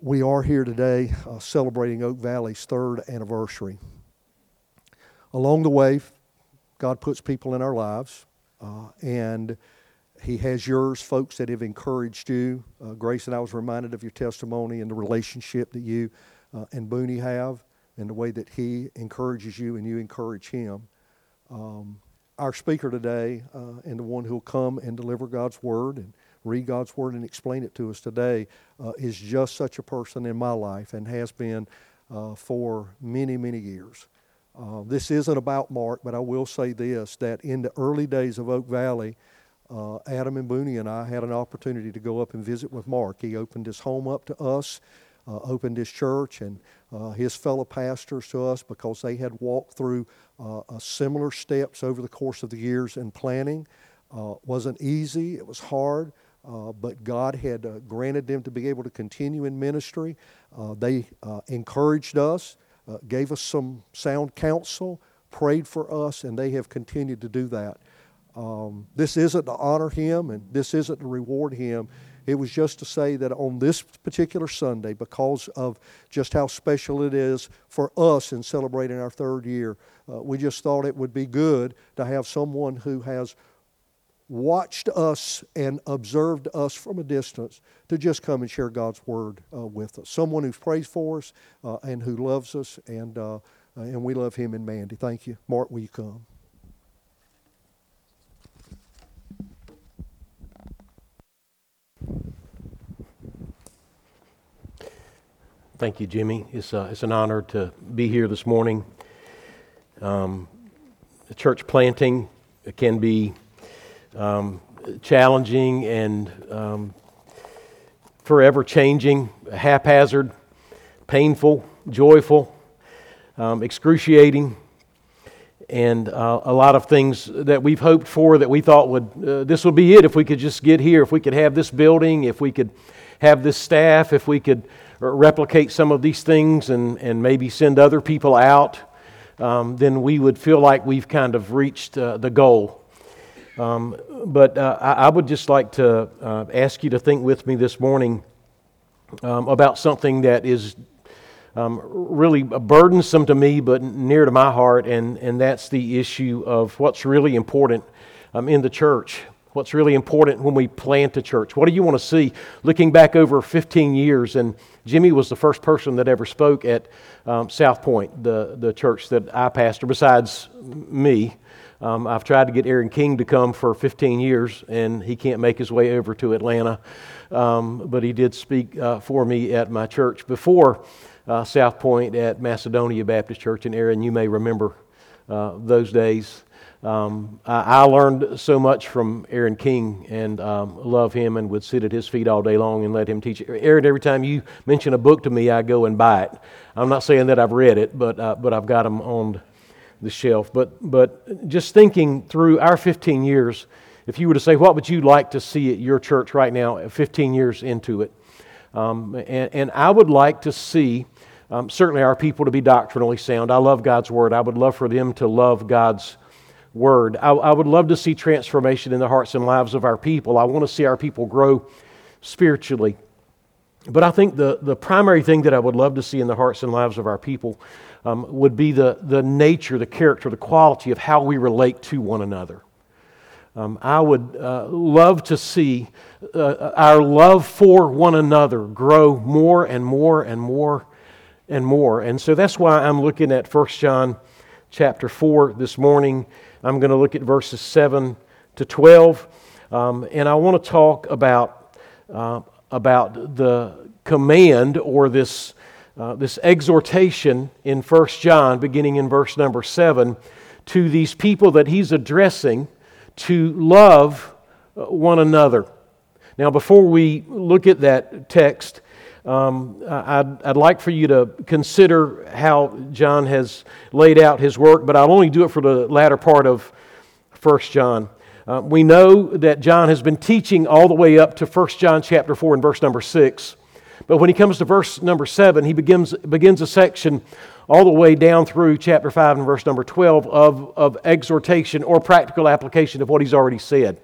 we are here today uh, celebrating Oak Valley's third anniversary. Along the way, God puts people in our lives, uh, and He has yours, folks that have encouraged you. Uh, Grace and I was reminded of your testimony and the relationship that you uh, and Booney have, and the way that he encourages you and you encourage him. Um, our speaker today, uh, and the one who'll come and deliver God's word and read God's word and explain it to us today, uh, is just such a person in my life and has been uh, for many, many years. Uh, this isn't about Mark, but I will say this that in the early days of Oak Valley, uh, Adam and Booney and I had an opportunity to go up and visit with Mark. He opened his home up to us uh, opened his church and uh, his fellow pastors to us because they had walked through uh, similar steps over the course of the years in planning. Uh, wasn't easy, it was hard, uh, but God had uh, granted them to be able to continue in ministry. they encouraged us, gave us some sound counsel, prayed for us, and they have continued to do that. Um, this isn't to honor him and this isn't to reward him. It was just to say that on this particular Sunday, because of just how special it is for us in celebrating our third year, uh, we just thought it would be good to have someone who has watched us and observed us from a distance to just come and share God's word uh, with us. Someone who's prays for us uh, and who loves us, and, uh, and we love him and Mandy. Thank you. Mark, will you come? Thank you, Jimmy. It's, uh, it's an honor to be here this morning. Um, church planting can be um, challenging and um, forever changing, haphazard, painful, joyful, um, excruciating, and uh, a lot of things that we've hoped for that we thought would, uh, this would be it if we could just get here, if we could have this building, if we could have this staff, if we could replicate some of these things and, and maybe send other people out, um, then we would feel like we've kind of reached uh, the goal. Um, but uh, I, I, would just like to uh, ask you to think with me this morning um, about something that is um, really burdensome to me but near to my heart, and, and that's the issue of what's really important um, in the church what's really important when we plant a church. What do you want to see looking back over 15 years? And Jimmy was the first person that ever spoke at um, South Point, the, the church that I pastor, besides me. Um, I've tried to get Aaron King to come for 15 years, and he can't make his way over to Atlanta. Um, but he did speak uh, for me at my church before uh, South Point at Macedonia Baptist Church. And Aaron, you may remember uh, those days. Um, I, I, learned so much from Aaron King and um, love him and would sit at his feet all day long and let him teach. Aaron, every time you mention a book to me, I go and buy it. I'm not saying that I've read it, but, uh, but I've got them on the shelf. But, but just thinking through our 15 years, if you were to say, what would you like to see at your church right now, 15 years into it? Um, and, and, I would like to see um, certainly our people to be doctrinally sound. I love God's Word. I would love for them to love God's word. I, I, would love to see transformation in the hearts and lives of our people. I want to see our people grow spiritually. But I think the, the primary thing that I would love to see in the hearts and lives of our people um, would be the, the nature, the character, the quality of how we relate to one another. Um, I would uh, love to see uh, our love for one another grow more and more and more and more. And so that's why I'm looking at 1 John chapter 4 this morning I'm going to look at verses 7 to 12. Um, and I want to talk about, uh, about the command or this, uh, this exhortation in 1 John, beginning in verse number 7, to these people that he's addressing to love uh, one another. Now, before we look at that text, um, I'd, I'd like for you to consider how John has laid out his work, but I'll only do it for the latter part of 1 John. Uh, we know that John has been teaching all the way up to 1 John chapter 4 and verse number 6. But when he comes to verse number 7, he begins, begins a section all the way down through chapter 5 and verse number 12 of, of exhortation or practical application of what he's already said.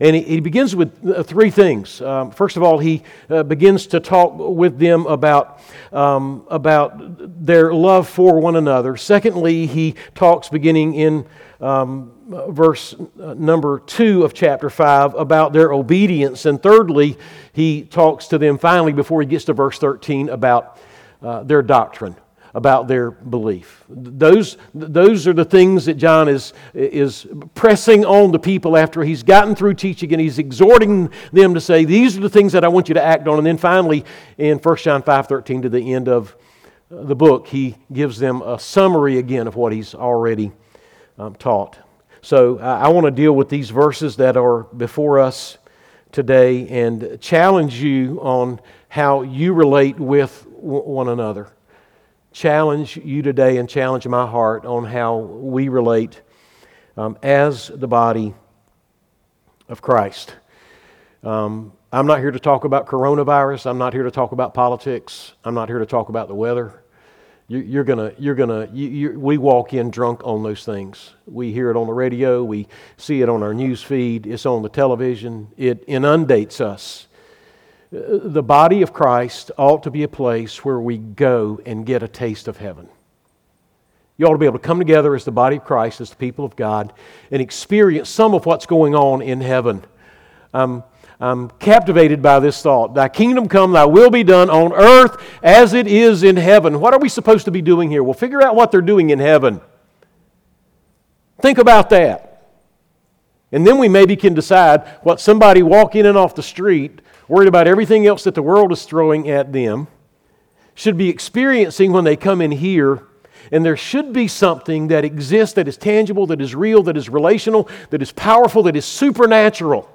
And he, he begins with uh, three things. Um, first of all, he uh, begins to talk with them about, um, about their love for one another. Secondly, he talks beginning in um, verse uh, number 2 of chapter 5 about their obedience. And thirdly, he talks to them finally before he gets to verse 13 about uh, their doctrine about their belief. Those, those are the things that John is, is pressing on the people after he's gotten through teaching and he's exhorting them to say, These are the things that I want you to act on. And then finally, in 1 John 5 13 to the end of the book, he gives them a summary again of what he's already um, taught. So I, I want to deal with these verses that are before us today and challenge you on how you relate with one another challenge you today and challenge my heart on how we relate um, as the body of Christ. Um, I'm not here to talk about coronavirus. I'm not here to talk about politics. I'm not here to talk about the weather. You, are gonna, you're gonna, you, you, we walk in drunk on those things. We hear it on the radio. We see it on our news feed. It's on the television. It inundates us uh, the body of Christ ought to be a place where we go and get a taste of heaven. You ought to be able to come together as the body of Christ, as the people of God, and experience some of what's going on in heaven. I'm, I'm captivated by this thought. Thy kingdom come, thy will be done on earth as it is in heaven. What are we supposed to be doing here? Well, figure out what they're doing in heaven. Think about that. And then we maybe can decide what somebody walking in and off the street worried about everything else that the world is throwing at them, should be experiencing when they come in here. And there should be something that exists that is tangible, that is real, that is relational, that is powerful, that is supernatural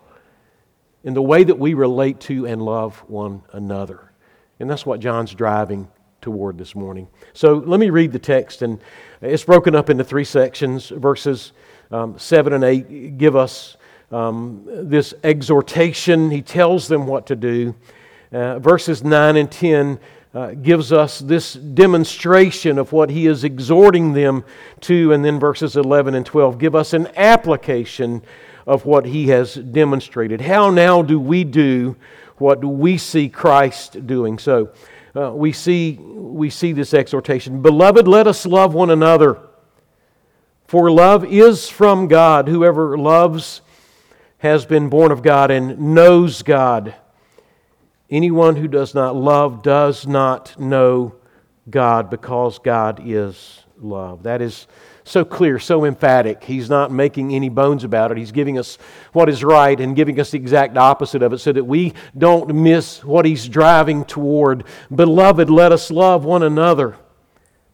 in the way that we relate to and love one another. And that's what John's driving toward this morning. So let me read the text, and it's broken up into three sections. Verses um, 7 and 8 give us um, this exhortation. He tells them what to do. Uh, verses 9 and 10 uh, gives us this demonstration of what he is exhorting them to. And then verses 11 and 12 give us an application of what he has demonstrated. How now do we do what do we see Christ doing? So uh, we, see, we see this exhortation Beloved, let us love one another. For love is from God. Whoever loves has been born of God and knows God. Anyone who does not love does not know God because God is love. That is so clear, so emphatic. He's not making any bones about it. He's giving us what is right and giving us the exact opposite of it so that we don't miss what he's driving toward. Beloved, let us love one another.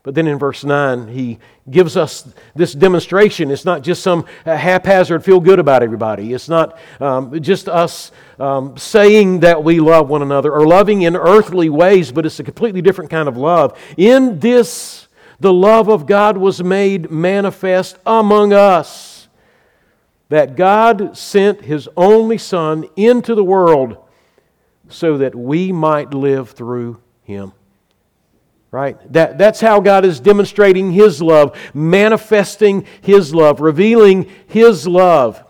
But then in verse 9, he gives us this demonstration. It's not just some haphazard feel good about everybody. It's not um, just us um, saying that we love one another or loving in earthly ways, but it's a completely different kind of love. In this, the love of God was made manifest among us. That God sent his only Son into the world so that we might live through him. Right? That, that's how God is demonstrating His love, manifesting His love, revealing His love.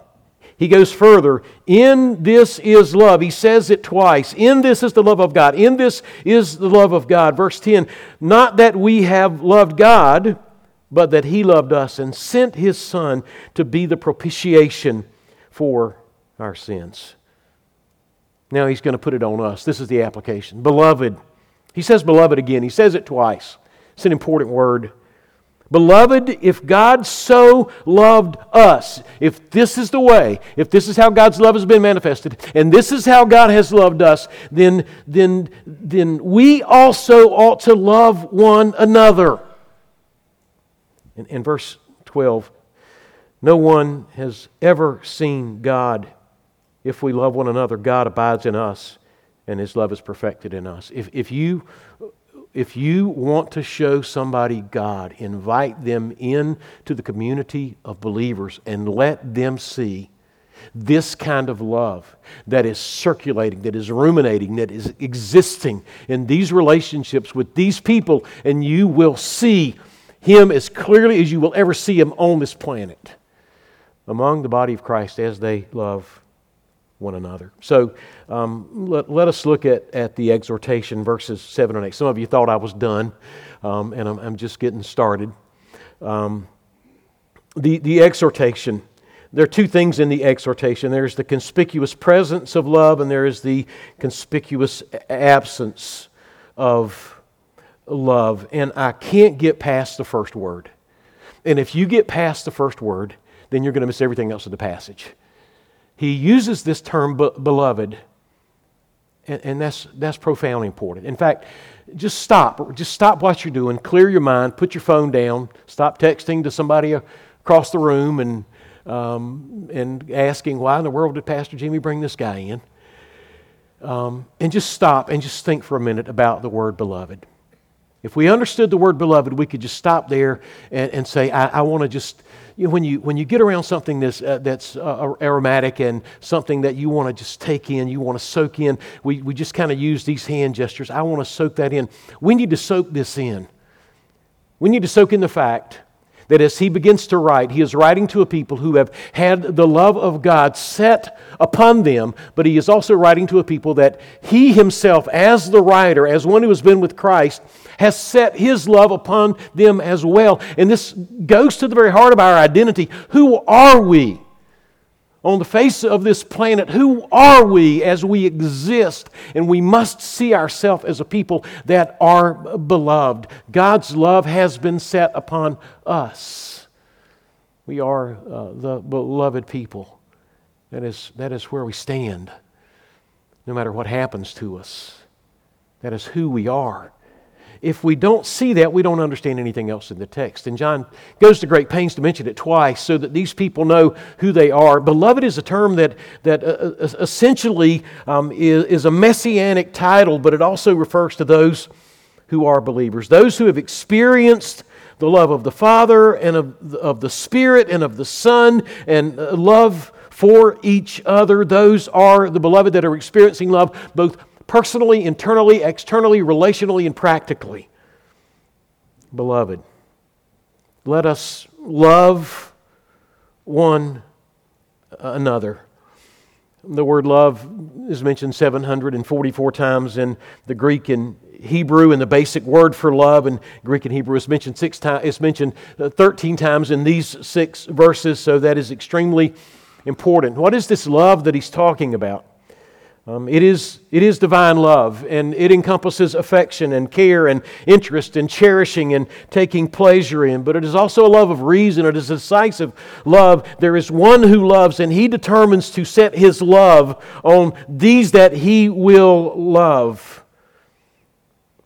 He goes further. In this is love. He says it twice. In this is the love of God. In this is the love of God. Verse 10 Not that we have loved God, but that He loved us and sent His Son to be the propitiation for our sins. Now He's going to put it on us. This is the application. Beloved, he says beloved again. He says it twice. It's an important word. Beloved, if God so loved us, if this is the way, if this is how God's love has been manifested, and this is how God has loved us, then, then, then we also ought to love one another. In, in verse 12, no one has ever seen God. If we love one another, God abides in us, and his love is perfected in us. If, if, you, if you want to show somebody God, invite them in to the community of believers and let them see this kind of love that is circulating, that is ruminating, that is existing in these relationships with these people, and you will see him as clearly as you will ever see him on this planet. Among the body of Christ as they love one another. So um, let, let us look at, at the exhortation, verses 7 and 8. Some of you thought I was done, um, and I'm, I'm, just getting started. Um, the, the exhortation, there are two things in the exhortation there's the conspicuous presence of love, and there is the conspicuous absence of love. And I can't get past the first word. And if you get past the first word, then you're going to miss everything else in the passage he uses this term beloved, and, and that's, that's profoundly important. In fact, just stop. Just stop what you're doing. Clear your mind. Put your phone down. Stop texting to somebody across the room and, um, and asking, why in the world did Pastor Jimmy bring this guy in? Um, and just stop and just think for a minute about the word beloved. If we understood the word beloved, we could just stop there and, and say, I, I want to just when, you, when you get around something that's, uh, that's uh, aromatic and something that you want to just take in, you want to soak in, we, we just kind of use these hand gestures. I want to soak that in. We need to soak this in. We need to soak in the fact that as he begins to write, he is writing to a people who have had the love of God set upon them, but he is also writing to a people that he himself, as the writer, as one who has been with Christ, has set his love upon them as well. And this goes to the very heart of our identity. Who are we? On the face of this planet, who are we as we exist? And we must see ourselves as a people that are beloved. God's love has been set upon us. We are uh, the beloved people. That is, that is where we stand, no matter what happens to us. That is who we are if we don't see that, we don't understand anything else in the text. And John goes to great pains to mention it twice so that these people know who they are. Beloved is a term that, that uh, uh essentially um, is, is a messianic title, but it also refers to those who are believers, those who have experienced the love of the Father and of, of the Spirit and of the Son and uh, love for each other. Those are the beloved that are experiencing love both personally, internally, externally, relationally, and practically. Beloved, let us love one another. The word love is mentioned 744 times in the Greek and Hebrew, and the basic word for love in Greek and Hebrew is mentioned six times. It's mentioned uh, 13 times in these six verses, so that is extremely important. What is this love that he's talking about? Um, it, is, it is divine love, and it encompasses affection and care and interest and cherishing and taking pleasure in. But it is also a love of reason. It is a decisive love. There is one who loves, and he determines to set his love on these that he will love.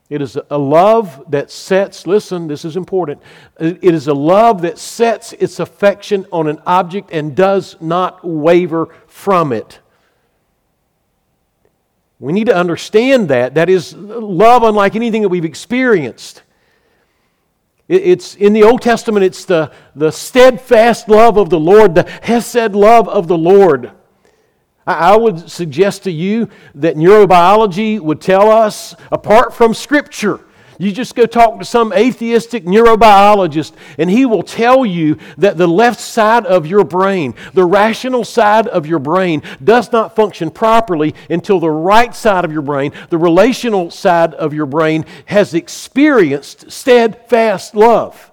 It is a love that sets, listen, this is important. It is a love that sets its affection on an object and does not waver from it. We need to understand that. That is love unlike anything that we've experienced. It's in the Old Testament, it's the, the steadfast love of the Lord, the Hesed love of the Lord. I would suggest to you that neurobiology would tell us, apart from Scripture, you just go talk to some atheistic neurobiologist, and he will tell you that the left side of your brain, the rational side of your brain, does not function properly until the right side of your brain, the relational side of your brain, has experienced steadfast love.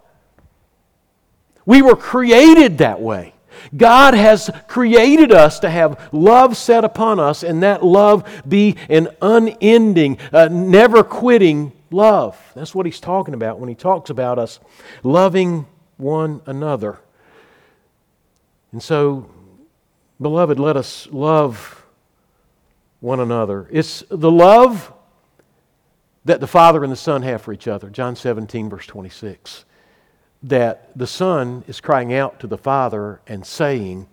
We were created that way. God has created us to have love set upon us, and that love be an unending, uh, never quitting love. That's what he's talking about when he talks about us loving one another. And so, beloved, let us love one another. It's the love that the Father and the Son have for each other. John 17, verse 26. That the Son is crying out to the Father and saying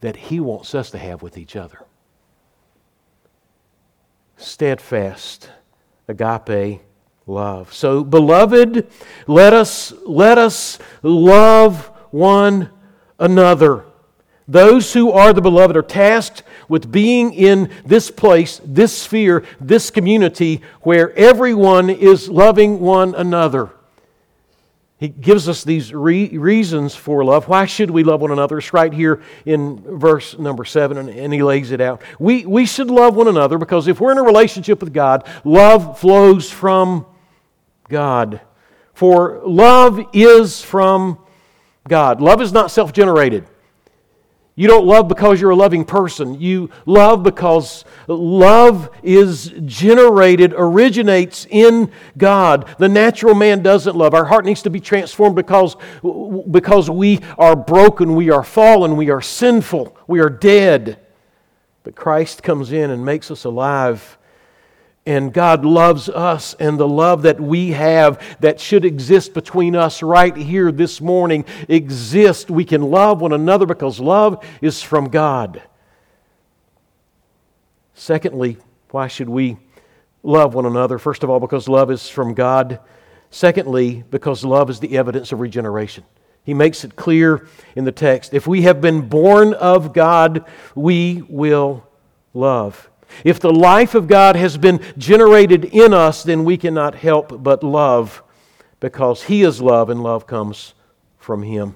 that He wants us to have with each other. Steadfast agape love. So, beloved, let us, let us love one another. Those who are the beloved are tasked with being in this place, this sphere, this community where everyone is loving one another. He gives us these re- reasons for love. Why should we love one another? It's right here in verse number seven, and, and he lays it out. We, we should love one another because if we're in a relationship with God, love flows from God. For love is from God. Love is not self generated. You don't love because you're a loving person. You love because love is generated, originates in God. The natural man doesn't love. Our heart needs to be transformed because, because we are broken, we are fallen, we are sinful, we are dead. But Christ comes in and makes us alive and God loves us, and the love that we have that should exist between us right here this morning exists. We can love one another because love is from God. Secondly, why should we love one another? First of all, because love is from God. Secondly, because love is the evidence of regeneration. He makes it clear in the text. If we have been born of God, we will love. If the life of God has been generated in us, then we cannot help but love because He is love and love comes from Him.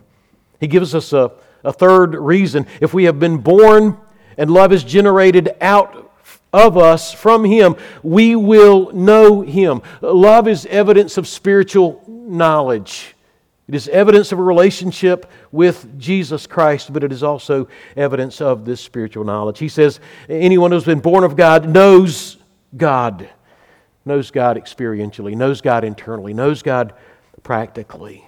He gives us a, a third reason. If we have been born and love is generated out of us from Him, we will know Him. Love is evidence of spiritual knowledge. It is evidence of a relationship with Jesus Christ, but it is also evidence of this spiritual knowledge. He says, Anyone who's been born of God knows God, knows God experientially, knows God internally, knows God practically.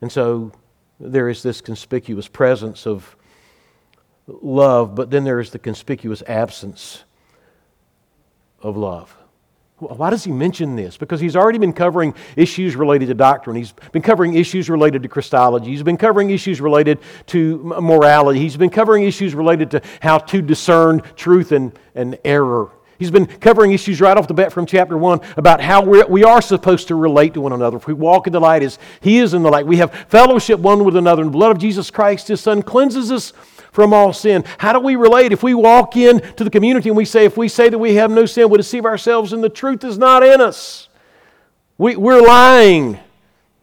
And so there is this conspicuous presence of love, but then there is the conspicuous absence of love. Why does he mention this? Because he's already been covering issues related to doctrine. He's been covering issues related to Christology. He's been covering issues related to morality. He's been covering issues related to how to discern truth and, and error. He's been covering issues right off the bat from chapter 1 about how we're, we are supposed to relate to one another. If we walk in the light as He is in the light, we have fellowship one with another. And the blood of Jesus Christ, His Son, cleanses us from all sin. How do we relate? If we walk into the community and we say, if we say that we have no sin, we deceive ourselves and the truth is not in us. We, we're lying.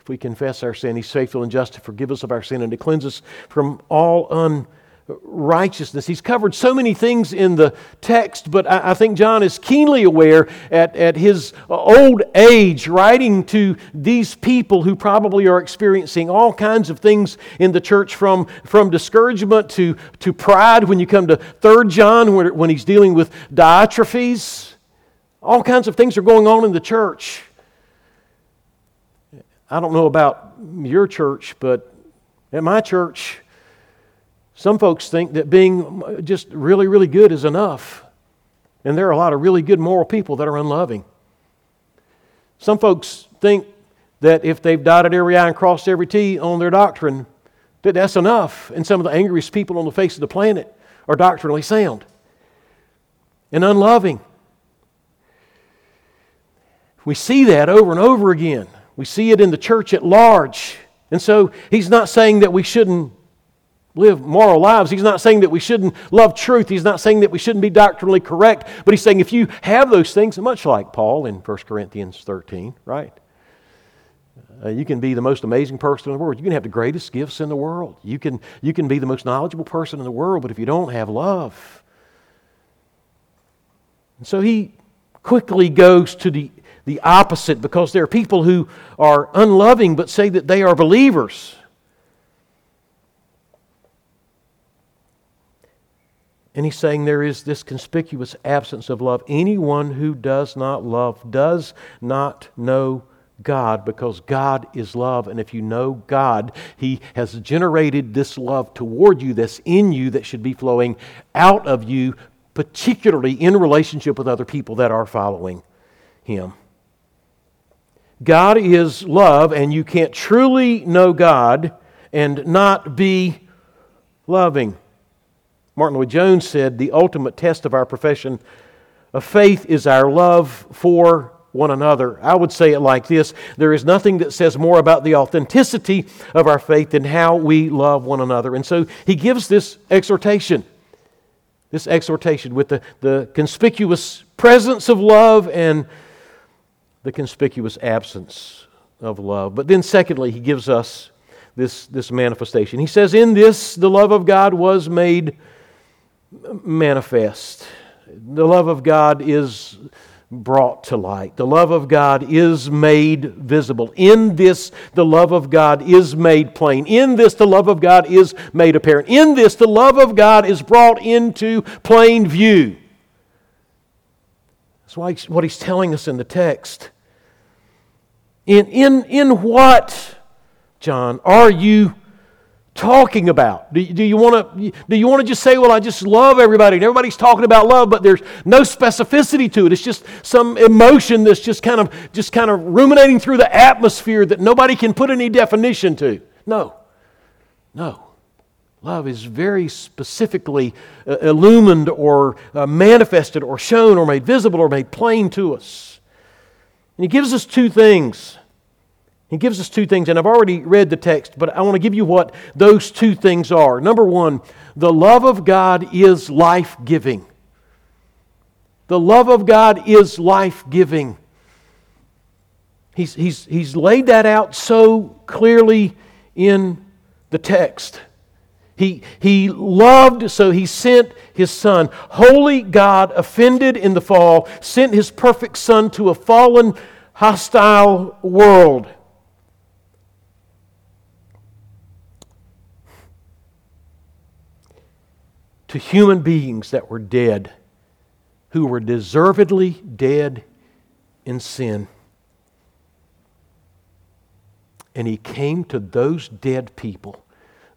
If we confess our sin, He's faithful and just to forgive us of our sin and to cleanse us from all unrighteousness righteousness. He's covered so many things in the text, but I, I, think John is keenly aware at, at his old age, writing to these people who probably are experiencing all kinds of things in the church from, from discouragement to, to pride. When you come to 3 John, when, when he's dealing with Diotrephes, all kinds of things are going on in the church. I don't know about your church, but at my church, some folks think that being just really, really good is enough. And there are a lot of really good moral people that are unloving. Some folks think that if they've dotted every I and crossed every T on their doctrine, that that's enough. And some of the angriest people on the face of the planet are doctrinally sound and unloving. We see that over and over again. We see it in the church at large. And so he's not saying that we shouldn't live moral lives. He's not saying that we shouldn't love truth. He's not saying that we shouldn't be doctrinally correct. But he's saying if you have those things, much like Paul in 1 Corinthians 13, right? Uh, you can be the most amazing person in the world. You can have the greatest gifts in the world. You can, you can be the most knowledgeable person in the world, but if you don't have love. And so he quickly goes to the, the opposite because there are people who are unloving but say that they are believers. And he's saying there is this conspicuous absence of love. Anyone who does not love does not know God because God is love. And if you know God, He has generated this love toward you that's in you that should be flowing out of you, particularly in relationship with other people that are following Him. God is love, and you can't truly know God and not be loving. Martyn Lloyd-Jones said, The ultimate test of our profession of faith is our love for one another. I would say it like this There is nothing that says more about the authenticity of our faith than how we love one another. And so he gives this exhortation, this exhortation with the, the conspicuous presence of love and the conspicuous absence of love. But then, secondly, he gives us this, this manifestation. He says, In this, the love of God was made manifest. The love of God is brought to light. The love of God is made visible. In this, the love of God is made plain. In this, the love of God is made apparent. In this, the love of God is brought into plain view. That's why what he's telling us in the text. In, in, in what, John, are you talking about? Do, do you want to do you want to just say, "Well, I just love everybody," and everybody's talking about love, but there's no specificity to it. It's just some emotion that's just kind of just kind of ruminating through the atmosphere that nobody can put any definition to. No, no. Love is very specifically uh, illumined or uh, manifested or shown or made visible or made plain to us. And he gives us two things he gives us two things, and I've already read the text, but I want to give you what those two things are. Number one, the love of God is life giving. The love of God is life giving. He's, he's, he's laid that out so clearly in the text. He, he loved, so he sent his son. Holy God, offended in the fall, sent his perfect son to a fallen, hostile world. To human beings that were dead, who were deservedly dead in sin. And he came to those dead people,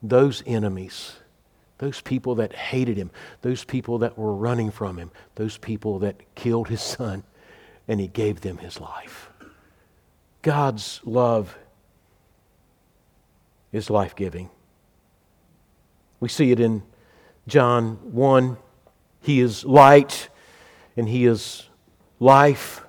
those enemies, those people that hated him, those people that were running from him, those people that killed his son, and he gave them his life. God's love is life giving. We see it in John 1, He is light and He is life.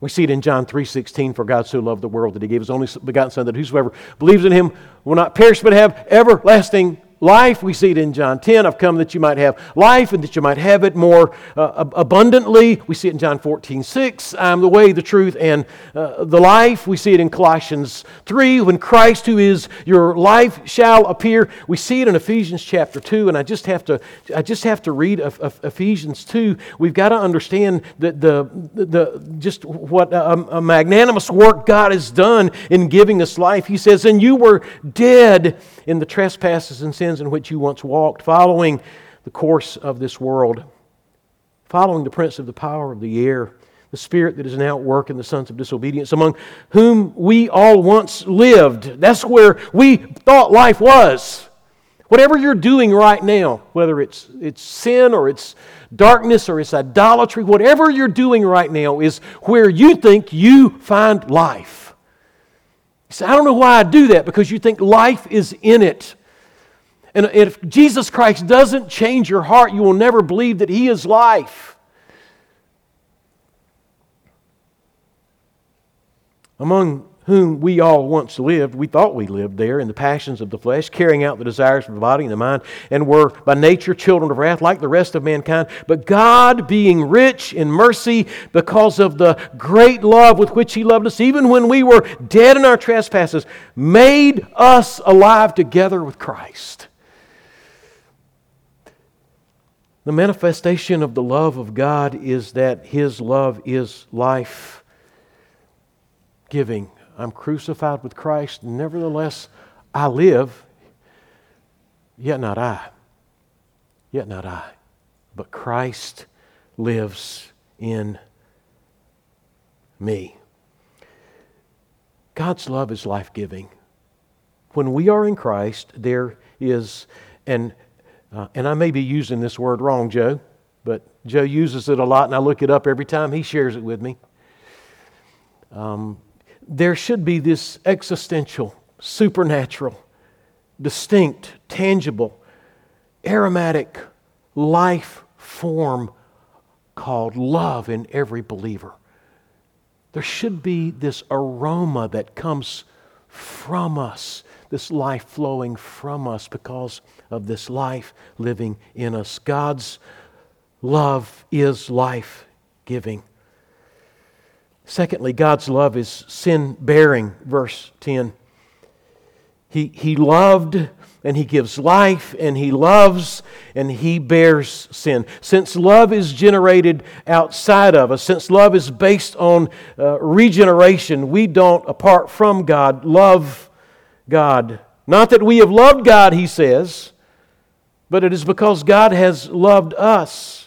We see it in John 3:16 for God so loved the world that he gave his only begotten son that whosoever believes in him will not perish but have everlasting life. We see it in John 10. I've come that you might have life and that you might have it more uh, abundantly. We see it in John 14, 6. I am the way, the truth, and uh, the life. We see it in Colossians 3. When Christ, who is your life, shall appear. We see it in Ephesians chapter 2. And I just have to, I just have to read Ephesians 2. We've got to understand that the, the, the just what a, a magnanimous work God has done in giving us life. He says, And you were dead in the trespasses and sins in which you once walked, following the course of this world, following the prince of the power of the air, the spirit that is now at work in the sons of disobedience, among whom we all once lived. That's where we thought life was. Whatever you're doing right now, whether it's, it's sin or it's darkness or it's idolatry, whatever you're doing right now is where you think you find life. You say, I don't know why I do that, because you think life is in it. And if Jesus Christ doesn't change your heart, you will never believe that He is life. Among whom we all once lived, we thought we lived there in the passions of the flesh, carrying out the desires of the body and the mind, and were by nature children of wrath like the rest of mankind. But God, being rich in mercy, because of the great love with which He loved us, even when we were dead in our trespasses, made us alive together with Christ. The manifestation of the love of God is that His love is life giving I'm crucified with Christ. Nevertheless, I live, yet not I. Yet not I. But Christ lives in me. God's love is life giving. When we are in Christ, there is, and, uh, and I may be using this word wrong, Joe, but Joe uses it a lot, and I look it up every time he shares it with me. Um, there should be this existential, supernatural, distinct, tangible, aromatic life form called love in every believer. There should be this aroma that comes from us, this life flowing from us because of this life living in us. God's love is life giving. Secondly, God's love is sin bearing, verse 10. He, he loved and he gives life and he loves and he bears sin. Since love is generated outside of us, since love is based on uh, regeneration, we don't, apart from God, love God. Not that we have loved God, he says, but it is because God has loved us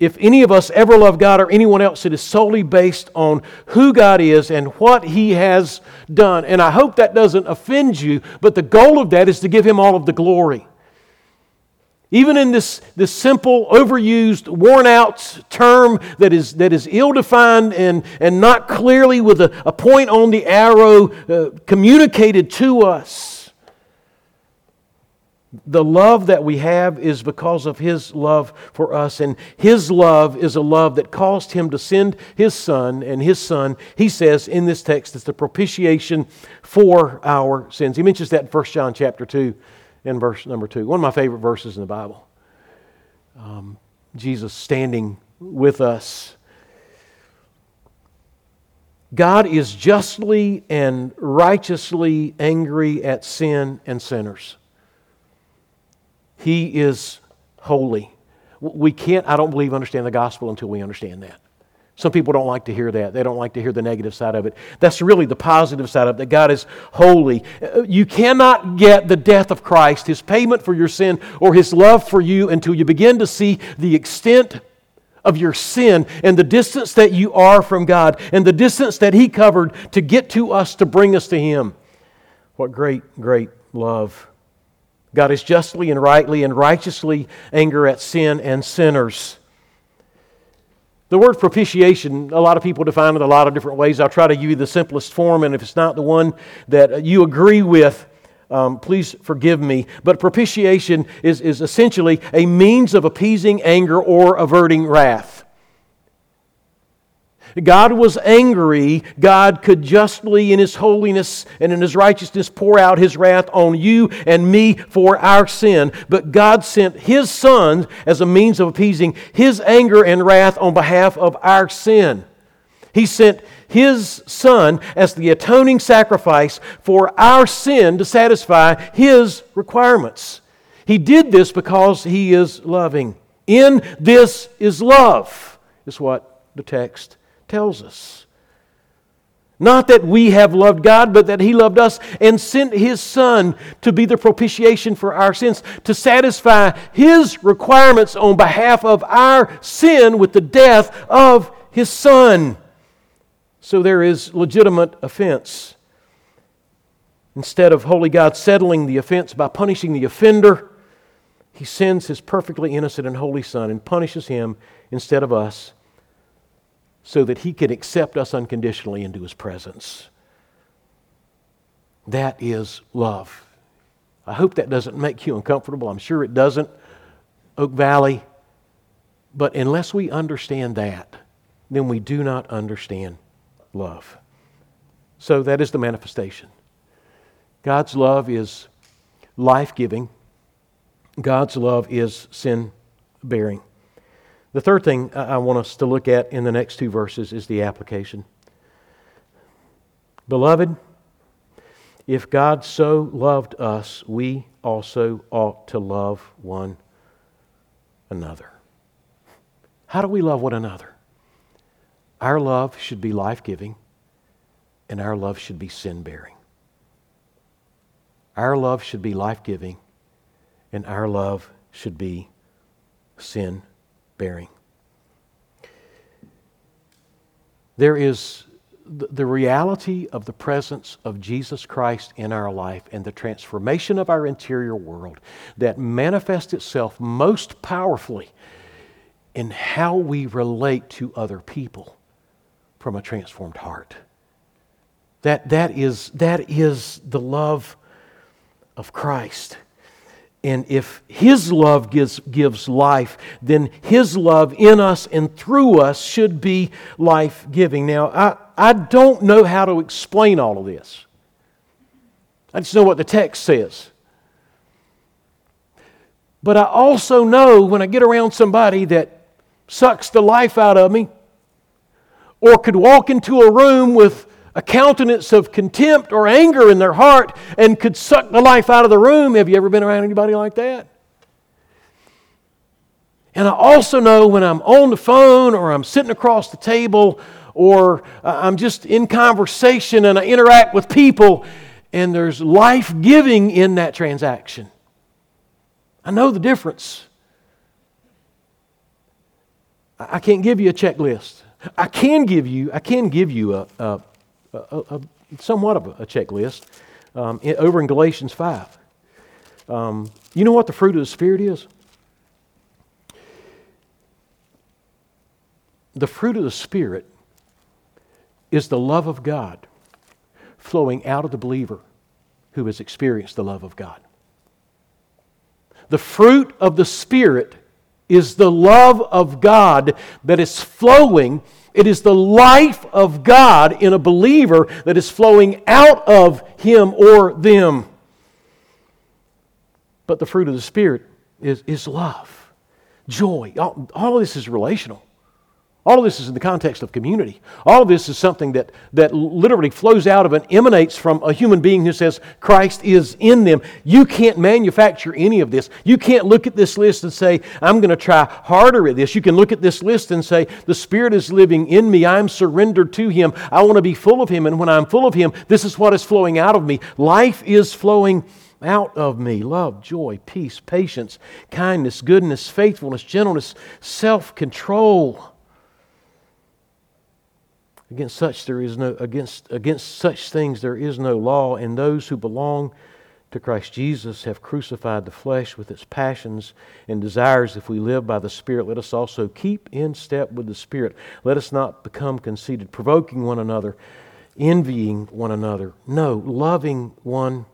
if any of us ever love God or anyone else, it is solely based on who God is and what He has done. And I hope that doesn't offend you, but the goal of that is to give Him all of the glory. Even in this, this simple, overused, worn out term that is, that is ill defined and, and not clearly with a, a point on the arrow uh, communicated to us. The love that we have is because of His love for us. And His love is a love that caused Him to send His Son. And His Son, He says in this text, is the propitiation for our sins. He mentions that in 1 John chapter 2 and verse number 2. One of my favorite verses in the Bible. Um, Jesus standing with us. God is justly and righteously angry at sin and sinners. He is holy. We can't, I don't believe, understand the gospel until we understand that. Some people don't like to hear that. They don't like to hear the negative side of it. That's really the positive side of it, that God is holy. Uh, you cannot get the death of Christ, His payment for your sin, or His love for you until you begin to see the extent of your sin and the distance that you are from God and the distance that He covered to get to us to bring us to Him. What great, great love. God is justly and rightly and righteously angry at sin and sinners. The word propitiation, a lot of people define it a lot of different ways. I'll try to give you the simplest form, and if it's not the one that you agree with, um, please forgive me. But propitiation is, is essentially a means of appeasing anger or averting wrath. God was angry. God could justly, in His holiness and in His righteousness, pour out His wrath on you and me for our sin. But God sent His Son as a means of appeasing His anger and wrath on behalf of our sin. He sent His Son as the atoning sacrifice for our sin to satisfy His requirements. He did this because He is loving. In this is love, is what the text tells us. Not that we have loved God, but that He loved us and sent His Son to be the propitiation for our sins, to satisfy His requirements on behalf of our sin with the death of His Son. So there is legitimate offense. Instead of holy God settling the offense by punishing the offender, He sends His perfectly innocent and holy Son and punishes Him instead of us so that He can accept us unconditionally into His presence. That is love. I hope that doesn't make you uncomfortable. I'm sure it doesn't, Oak Valley. But unless we understand that, then we do not understand love. So that is the manifestation. God's love is life giving, God's love is sin bearing. The third thing I want us to look at in the next two verses is the application. Beloved, if God so loved us, we also ought to love one another. How do we love one another? Our love should be life giving, and our love should be sin bearing. Our love should be life giving, and our love should be sin bearing. There is the reality of the presence of Jesus Christ in our life and the transformation of our interior world that manifests itself most powerfully in how we relate to other people from a transformed heart. That, that, is, that is the love of Christ. And if His love gives, gives life, then His love in us and through us should be life giving. Now, I, I don't know how to explain all of this. I just know what the text says. But I also know when I get around somebody that sucks the life out of me, or could walk into a room with a countenance of contempt or anger in their heart and could suck the life out of the room. Have you ever been around anybody like that? And I also know when I'm on the phone or I'm sitting across the table or uh, I'm just in conversation and I interact with people and there's life giving in that transaction. I know the difference. I can't give you a checklist. I can give you, I can give you a, a, a, a somewhat of a checklist um, in, over in Galatians 5. Um, you know what the fruit of the Spirit is? The fruit of the Spirit is the love of God flowing out of the believer who has experienced the love of God. The fruit of the Spirit is the love of God that is flowing. It is the life of God in a believer that is flowing out of him or them. But the fruit of the Spirit is, is love, joy. All, all of this is relational. All of this is in the context of community. All of this is something that, that literally flows out of and emanates from a human being who says Christ is in them. You can't manufacture any of this. You can't look at this list and say, I'm going to try harder at this. You can look at this list and say, The Spirit is living in me. I'm surrendered to Him. I want to be full of Him. And when I'm full of Him, this is what is flowing out of me. Life is flowing out of me love, joy, peace, patience, kindness, goodness, faithfulness, gentleness, self control. Against such there is no against against such things there is no law, and those who belong to Christ Jesus have crucified the flesh with its passions and desires. If we live by the Spirit, let us also keep in step with the Spirit. Let us not become conceited, provoking one another, envying one another. No, loving one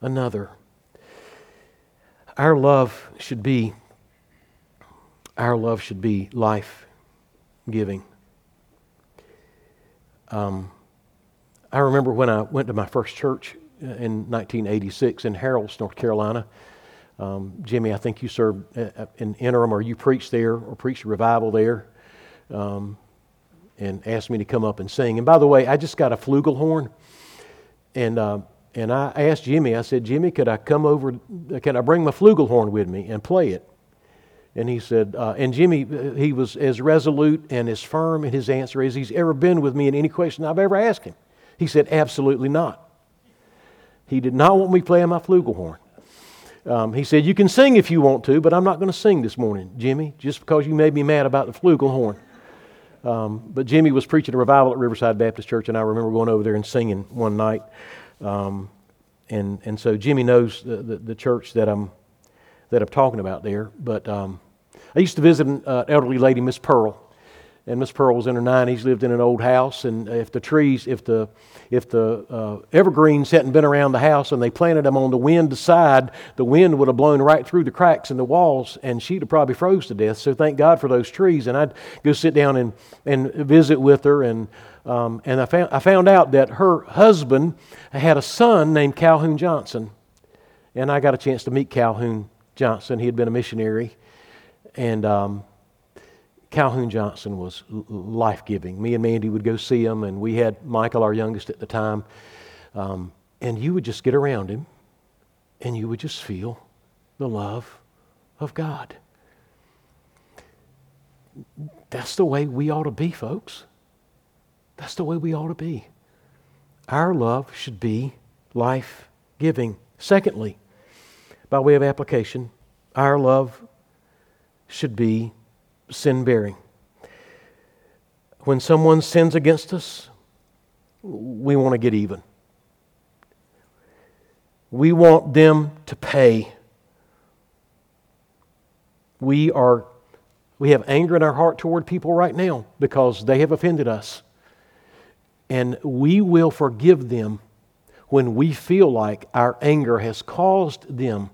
another. Our love should be our love should be life giving. Um, I remember when I went to my first church in 1986 in Harrells, North Carolina. Um, Jimmy, I think you served in interim or you preached there or preached a revival there um, and asked me to come up and sing. And by the way, I just got a flugelhorn. And, uh, and I asked Jimmy, I said, Jimmy, could I come over, can I bring my flugelhorn with me and play it? And he said, uh, and Jimmy, uh, he was as resolute and as firm in his answer as he's ever been with me in any question I've ever asked him. He said, absolutely not. He did not want me playing my flugelhorn. Um, he said, You can sing if you want to, but I'm not going to sing this morning, Jimmy, just because you made me mad about the flugelhorn. Um, but Jimmy was preaching a revival at Riverside Baptist Church, and I remember going over there and singing one night. Um, and, and so Jimmy knows the, the, the, church that I'm, that I'm talking about there. But um, I used to visit an uh, elderly lady, Miss Pearl, and Miss Pearl was in her 90s, lived in an old house, and if the trees, if the if the uh, evergreens hadn't been around the house and they planted them on the wind side, the wind would have blown right through the cracks in the walls, and she'd have probably froze to death. So thank God for those trees. And I'd go sit down and, and visit with her, and um, and I found I found out that her husband had a son named Calhoun Johnson, and I got a chance to meet Calhoun Johnson. He had been a missionary and um, Calhoun Johnson was life giving. Me and Mandy would go see him, and we had Michael, our youngest at the time. Um, and you would just get around him, and you would just feel the love of God. That's the way we ought to be, folks. That's the way we ought to be. Our love should be life giving. Secondly, by way of application, our love should be sin bearing. When someone sins against us, we want to get even. We want them to pay. We are we have anger in our heart toward people right now because they have offended us. And we will forgive them when we feel like our anger has caused them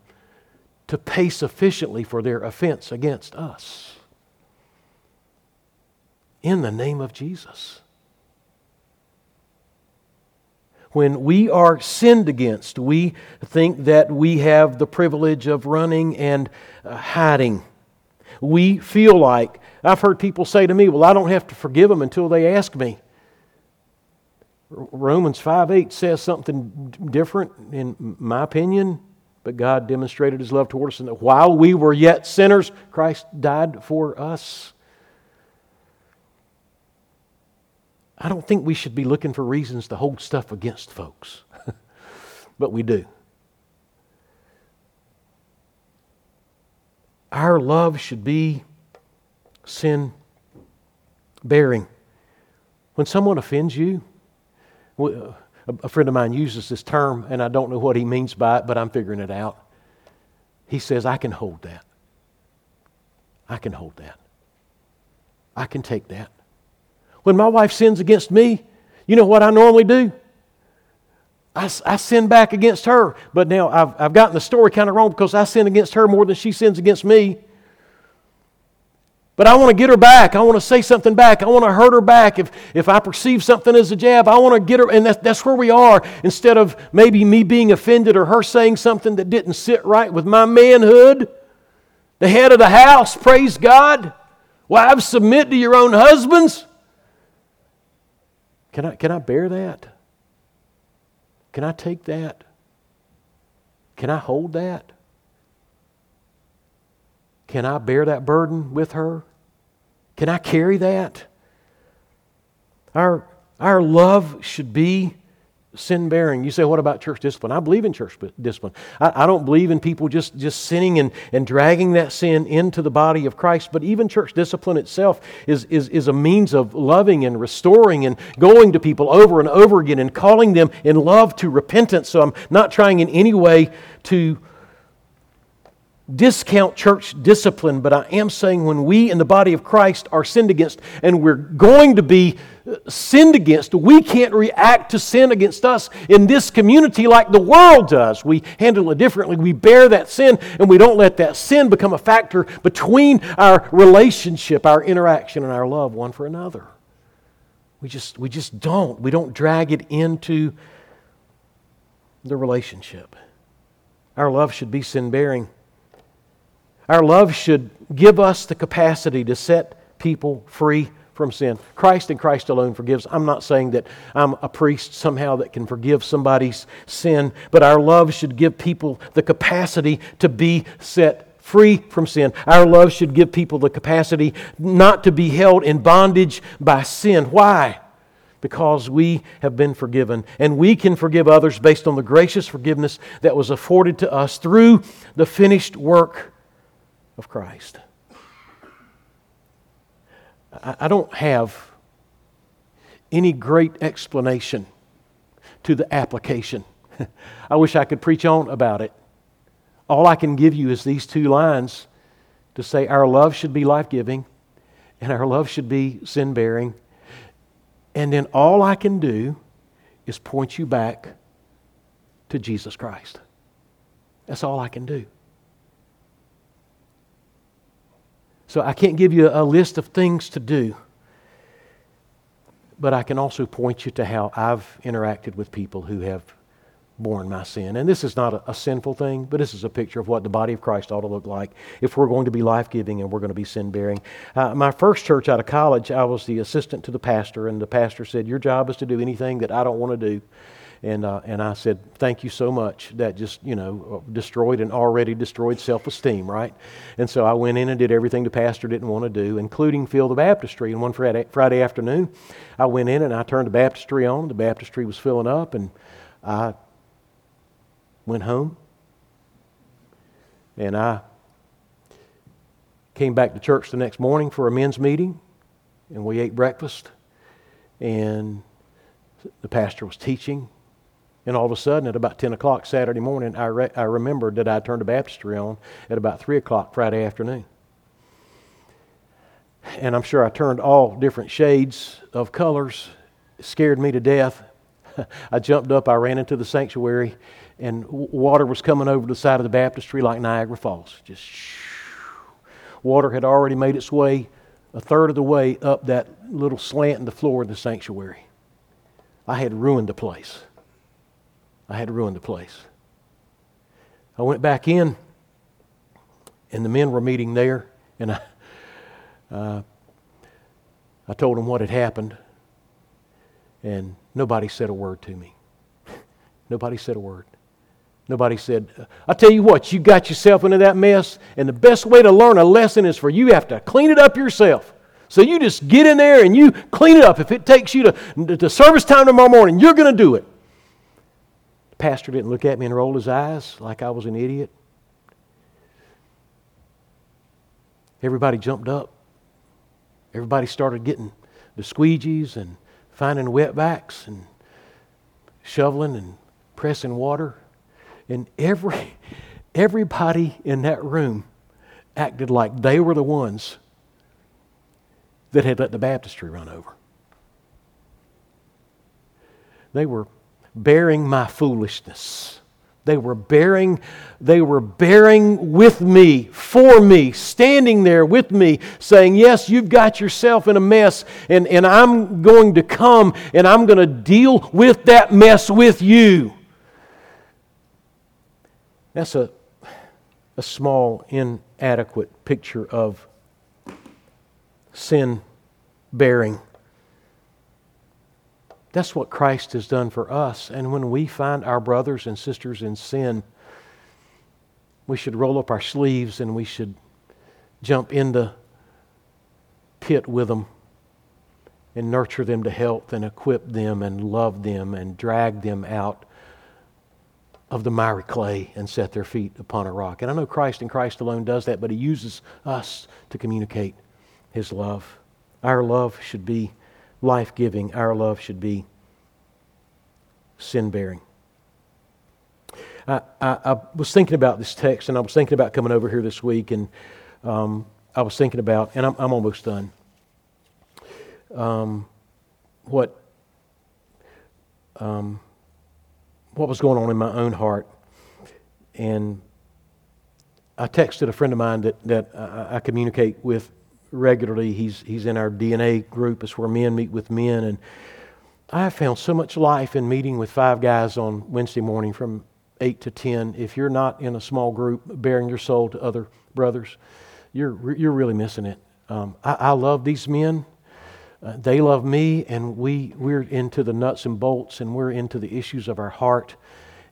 to pay sufficiently for their offense against us. In the name of Jesus. When we are sinned against, we think that we have the privilege of running and uh, hiding. we feel like. I've heard people say to me, Well, I don't have to forgive them until they ask me. Romans 5 8 says something different, in my opinion, but God demonstrated his love toward us, and that while we were yet sinners, Christ died for us. I don't think we should be looking for reasons to hold stuff against folks, but we do. Our love should be sin bearing. When someone offends you, a friend of mine uses this term, and I don't know what he means by it, but I'm figuring it out. He says, I can hold that. I can hold that. I can take that. When my wife sins against me, you know what I normally do? I, I sin back against her. But now I've, I've gotten the story kind of wrong because I sin against her more than she sins against me. But I want to get her back. I want to say something back. I want to hurt her back. If, if I perceive something as a jab, I want to get her. And that's, that's where we are. Instead of maybe me being offended or her saying something that didn't sit right with my manhood, the head of the house, praise God. Wives, submit to your own husbands. Can I, can I bear that? Can I take that? Can I hold that? Can I bear that burden with her? Can I carry that? Our, our love should be sin bearing. You say, what about church discipline? I believe in church discipline. I, I, don't believe in people just, just sinning and, and dragging that sin into the body of Christ, but even church discipline itself is, is, is a means of loving and restoring and going to people over and over again and calling them in love to repentance. So I'm not trying in any way to discount church discipline, but I am saying when we in the body of Christ are sinned against and we're going to be uh, sinned against, we can't react to sin against us in this community like the world does. We handle it differently. We bear that sin and we don't let that sin become a factor between our relationship, our interaction, and our love one for another. We just, we just don't. We don't drag it into the relationship. Our love should be sin bearing. Our love should give us the capacity to set people free from sin. Christ and Christ alone forgives. I'm not saying that I'm a priest somehow that can forgive somebody's sin, but our love should give people the capacity to be set free from sin. Our love should give people the capacity not to be held in bondage by sin. Why? Because we have been forgiven. And we can forgive others based on the gracious forgiveness that was afforded to us through the finished work of Christ. I don't have any great explanation to the application. I wish I could preach on about it. All I can give you is these two lines to say our love should be life giving and our love should be sin bearing. And then all I can do is point you back to Jesus Christ. That's all I can do. So I can't give you a list of things to do, but I can also point you to how I've interacted with people who have borne my sin. And this is not a, a, sinful thing, but this is a picture of what the body of Christ ought to look like if we're going to be life giving and we're going to be sin bearing. Uh, my first church out of college, I was the assistant to the pastor, and the pastor said, Your job is to do anything that I don't want to do. And, uh, and I said, Thank you so much. That just, you know, destroyed an already destroyed self esteem, right? And so I went in and did everything the pastor didn't want to do, including fill the baptistry. And one Friday, Friday afternoon, I went in and I turned the baptistry on. The baptistry was filling up, and I went home. And I came back to church the next morning for a men's meeting, and we ate breakfast. And the pastor was teaching and all of a sudden, at about 10 o'clock Saturday morning, I, re- I remembered that I turned the baptistry on at about 3 o'clock Friday afternoon. And I'm sure I turned all different shades of colors. It scared me to death. I jumped up, I ran into the sanctuary, and water was coming over the side of the baptistry like Niagara Falls. Just shoo. Water had already made its way a third of the way up that little slant in the floor of the sanctuary. I had ruined the place. I had ruined the place. I went back in, and the men were meeting there, and I, uh, I told them what had happened, and nobody said a word to me. nobody said a word. Nobody said, I tell you what, you got yourself into that mess, and the best way to learn a lesson is for you have to clean it up yourself. So you just get in there and you clean it up. If it takes you to, to service time tomorrow morning, you're going to do it. Pastor didn't look at me and roll his eyes like I was an idiot. Everybody jumped up. Everybody started getting the squeegees and finding wet vacs and shoveling and pressing water. And every, everybody in that room acted like they were the ones that had let the baptistry run over. They were bearing my foolishness. They were bearing, they were bearing with me, for me, standing there with me, saying, Yes, you've got yourself in a mess, and, and I'm going to come and I'm going to deal with that mess with you. That's a, a small, inadequate picture of sin bearing. That's what Christ has done for us. And when we find our brothers and sisters in sin, we should roll up our sleeves and we should jump in the pit with them and nurture them to health and equip them and love them and drag them out of the miry clay and set their feet upon a rock. And I know Christ and Christ alone does that, but He uses us to communicate His love. Our love should be life giving, our love should be sin bearing. I, I, I, was thinking about this text and I was thinking about coming over here this week, and um, I was thinking about, and I'm, I'm almost done, um, what, um, what was going on in my own heart. And I texted a friend of mine that, that I, I communicate with regularly. He's, he's in our DNA group. It's where men meet with men. And I have found so much life in meeting with five guys on Wednesday morning from 8 to 10. If you're not in a small group baring your soul to other brothers, you're, you're really missing it. Um, I, I, love these men. Uh, they love me, and we, we're into the nuts and bolts, and we're into the issues of our heart,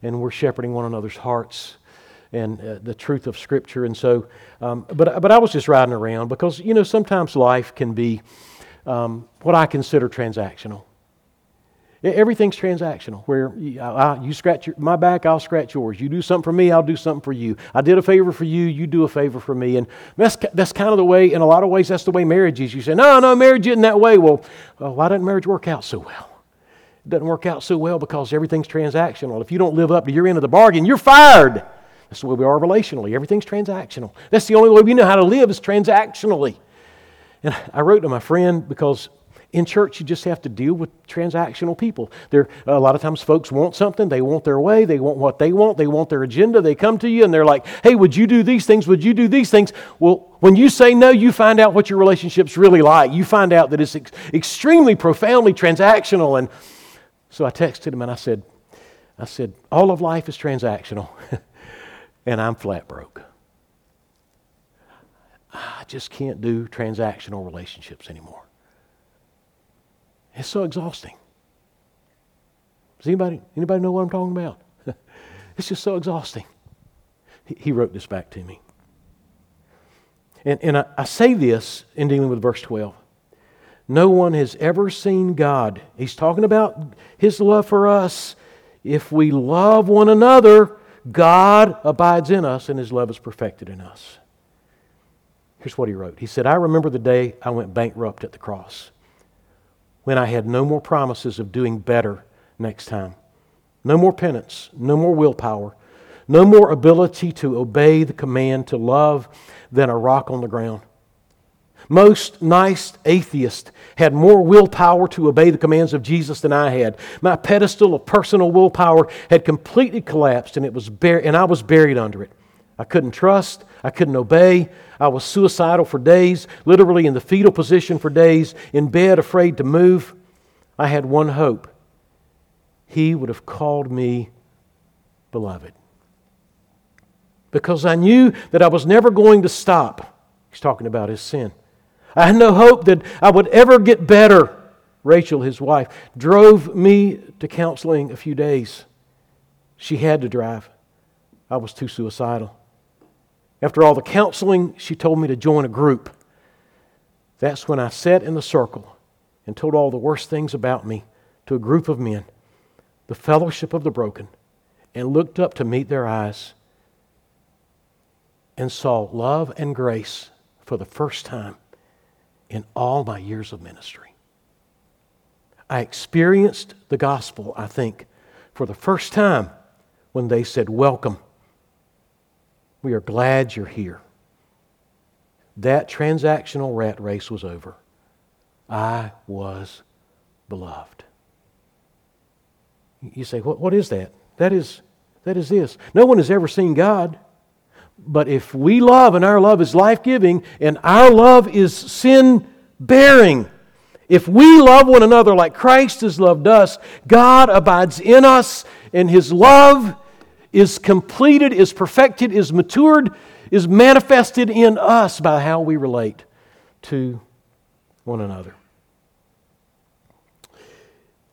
and we're shepherding one another's hearts and uh, the truth of Scripture. And so, um, but, but I was just riding around because, you know, sometimes life can be um, what I consider transactional. Everything's transactional. Where you, I, you scratch your, my back, I'll scratch yours. You do something for me, I'll do something for you. I did a favor for you, you do a favor for me. And that's, that's kind of the way, in a lot of ways, that's the way marriage is. You say, no, no, marriage isn't that way. Well, well why doesn't marriage work out so well? It doesn't work out so well because everything's transactional. If you don't live up to your end of the bargain, you're fired. That's the way we are relationally. Everything's transactional. That's the only way we know how to live is transactionally. And I wrote to my friend because in church you just have to deal with transactional people. There, a lot of times folks want something, they want their way, they want what they want, they want their agenda. They come to you and they're like, "Hey, would you do these things? Would you do these things?" Well, when you say no, you find out what your relationship's really like. You find out that it's ex- extremely profoundly transactional. And so I texted him and I said, "I said all of life is transactional." and I'm flat broke. I just can't do transactional relationships anymore. It's so exhausting. Does anybody, anybody know what I'm talking about? it's just so exhausting. He, he, wrote this back to me. And, and I, I say this in dealing with verse 12. No one has ever seen God. He's talking about his love for us. If we love one another, God abides in us and his love is perfected in us. Here's what he wrote He said, I remember the day I went bankrupt at the cross when I had no more promises of doing better next time, no more penance, no more willpower, no more ability to obey the command to love than a rock on the ground. Most nice atheists had more willpower to obey the commands of Jesus than I had. My pedestal of personal willpower had completely collapsed and, it was bar- and I was buried under it. I couldn't trust. I couldn't obey. I was suicidal for days, literally in the fetal position for days, in bed, afraid to move. I had one hope He would have called me beloved. Because I knew that I was never going to stop. He's talking about his sin. I had no hope that I would ever get better. Rachel, his wife, drove me to counseling a few days. She had to drive. I was too suicidal. After all the counseling, she told me to join a group. That's when I sat in the circle and told all the worst things about me to a group of men, the fellowship of the broken, and looked up to meet their eyes and saw love and grace for the first time in all my years of ministry. I experienced the gospel, I think, for the first time when they said, Welcome. We are glad you're here. That transactional rat race was over. I was beloved. You say, what, what is that? That is, that is this. No one has ever seen God. But if we love and our love is life giving and our love is sin bearing, if we love one another like Christ has loved us, God abides in us and his love is completed, is perfected, is matured, is manifested in us by how we relate to one another.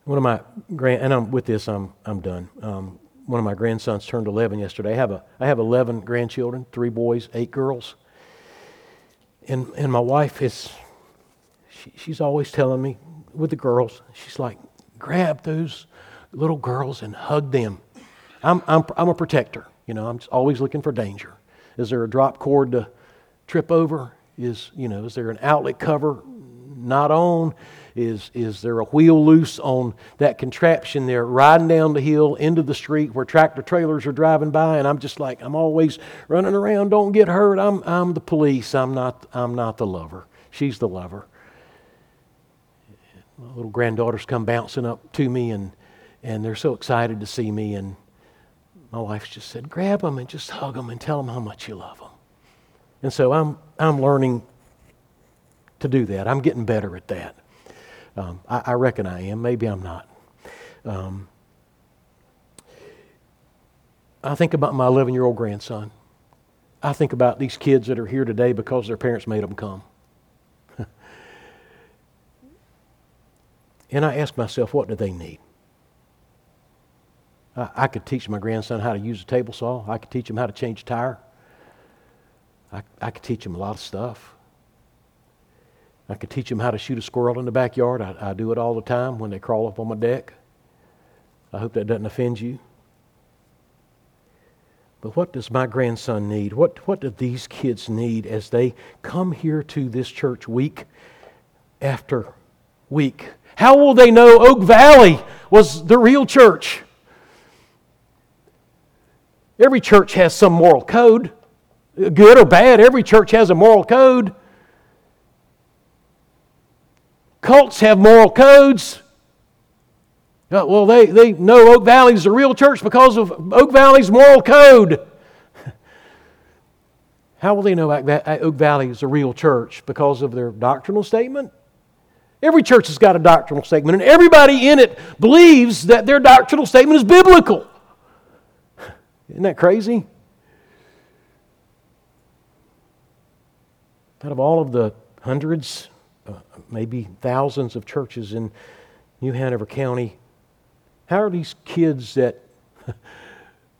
One of my grand, and I'm with this, I'm, I'm done. Um, one of my grandsons turned 11 yesterday. I have, a, I have 11 grandchildren, three boys, eight girls. And, and my wife is, she, she's always telling me with the girls, she's like, grab those little girls and hug them. I'm, I'm, I'm a protector. You know, I'm always looking for danger. Is there a drop cord to trip over? Is, you know, is there an outlet cover not on? Is, is there a wheel loose on that contraption there riding down the hill into the street where tractor trailers are driving by? And I'm just like, I'm always running around, don't get hurt. I'm, I'm the police, I'm not, I'm not the lover. She's the lover. My little granddaughters come bouncing up to me and, and they're so excited to see me. And my wife just said, grab them and just hug them and tell them how much you love them. And so I'm, I'm learning to do that. I'm getting better at that. Um, I, I, reckon I am. Maybe I'm not. Um, I think about my 11 year old grandson. I think about these kids that are here today because their parents made them come. and I ask myself, what do they need? I, I, could teach my grandson how to use a table saw. I could teach him how to change a tire. I, I could teach him a lot of stuff. I could teach them how to shoot a squirrel in the backyard. I, I do it all the time when they crawl up on my deck. I hope that doesn't offend you. But what does my grandson need? What, what do these kids need as they come here to this church week after week? How will they know Oak Valley was the real church? Every church has some moral code, good or bad. Every church has a moral code. Cults have moral codes. Uh, well, they, they know Oak Valley is a real church because of Oak Valley's moral code. How will they know Oak Valley is a real church? Because of their doctrinal statement? Every church has got a doctrinal statement, and everybody in it believes that their doctrinal statement is biblical. Isn't that crazy? Out of all of the hundreds, uh, Uh, maybe thousands of churches in New Hanover County. How are these kids that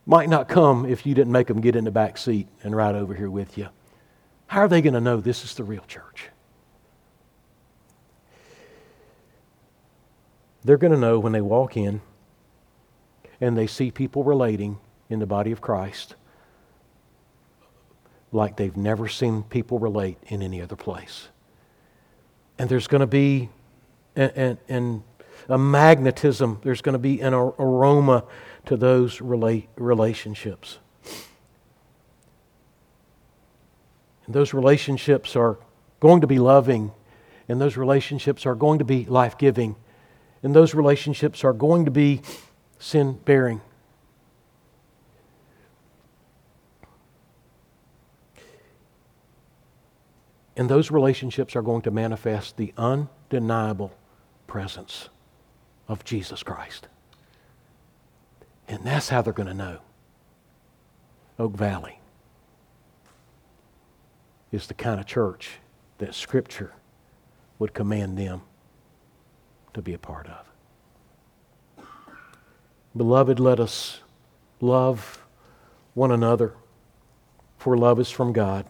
might not come if you didn't make them get in the back seat and ride over here with you? How are they going to know this is the real church? They're going to know when they walk in and they see people relating in the body of Christ like they've never seen people relate in any other place and there's going to be an, an, a magnetism, there's going to be an aroma to those relate, relationships. And those relationships are going to be loving, and those relationships are going to be life giving, and those relationships are going to be sin bearing. And those relationships are going to manifest the undeniable presence of Jesus Christ. And that's how they're going to know Oak Valley is the kind of church that Scripture would command them to be a part of. Beloved, let us love one another, for love is from God,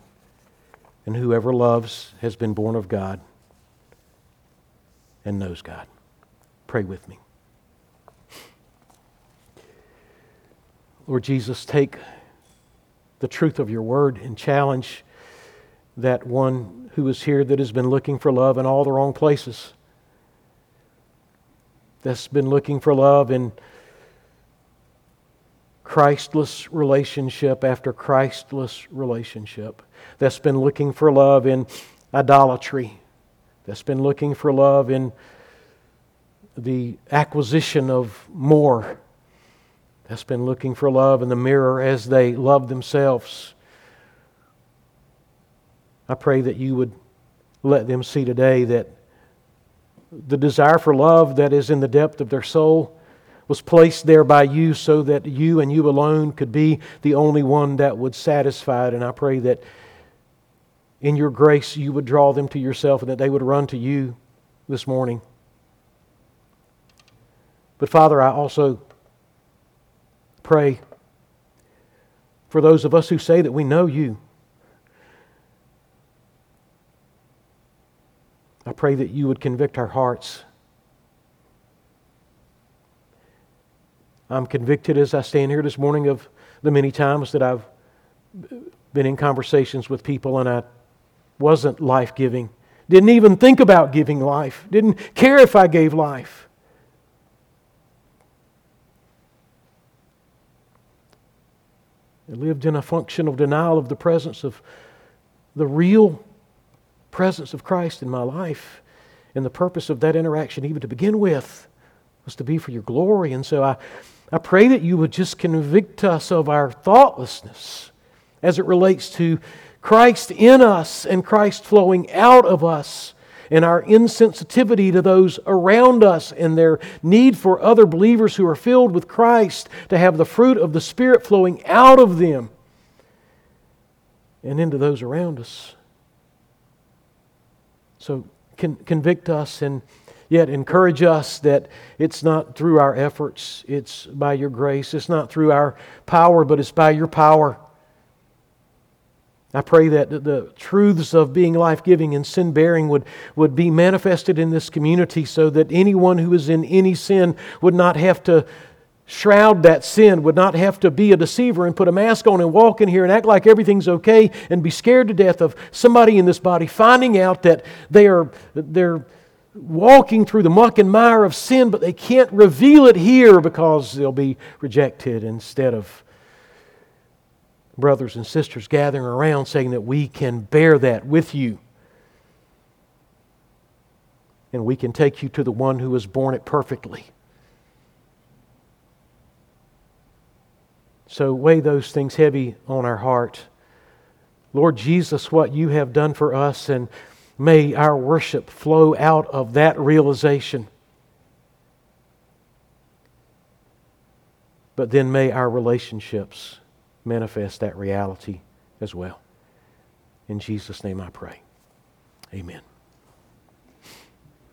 and whoever loves has been born of God and knows God. Pray with me. Lord Jesus, take the truth of your word and challenge that one who is here that has been looking for love in all the wrong places, that's been looking for love in Christless relationship after Christless relationship, that's been looking for love in idolatry, that's been looking for love in the acquisition of more, that's been looking for love in the mirror as they love themselves. I pray that you would let them see today that the desire for love that is in the depth of their soul was placed there by you so that you and you alone could be the only one that would satisfy it. And I pray that in your grace you would draw them to yourself and that they would run to you this morning. But Father, I also pray for those of us who say that we know you. I pray that you would convict our hearts. I'm convicted as I stand here this morning of the many times that I've been in conversations with people and I wasn't life giving. Didn't even think about giving life. Didn't care if I gave life. I lived in a functional denial of the presence of the real presence of Christ in my life. And the purpose of that interaction, even to begin with, was to be for your glory. And so I, I pray that you would just convict us of our thoughtlessness as it relates to Christ in us and Christ flowing out of us and our insensitivity to those around us and their need for other believers who are filled with Christ to have the fruit of the Spirit flowing out of them and into those around us. So con- convict us and yet encourage us that it's not through our efforts, it's by your grace. It's not through our power, but it's by your power. I pray that the truths of being life giving and sin bearing would, would be manifested in this community so that anyone who is in any sin would not have to shroud that sin, would not have to be a deceiver and put a mask on and walk in here and act like everything's okay and be scared to death of somebody in this body finding out that they are they're walking through the muck and mire of sin, but they can't reveal it here because they'll be rejected instead of brothers and sisters gathering around saying that we can bear that with you. And we can take you to the one who has borne it perfectly. So weigh those things heavy on our heart. Lord Jesus, what you have done for us, and may our worship flow out of that realization. But then may our relationships manifest that reality as well. In Jesus' name I pray. Amen.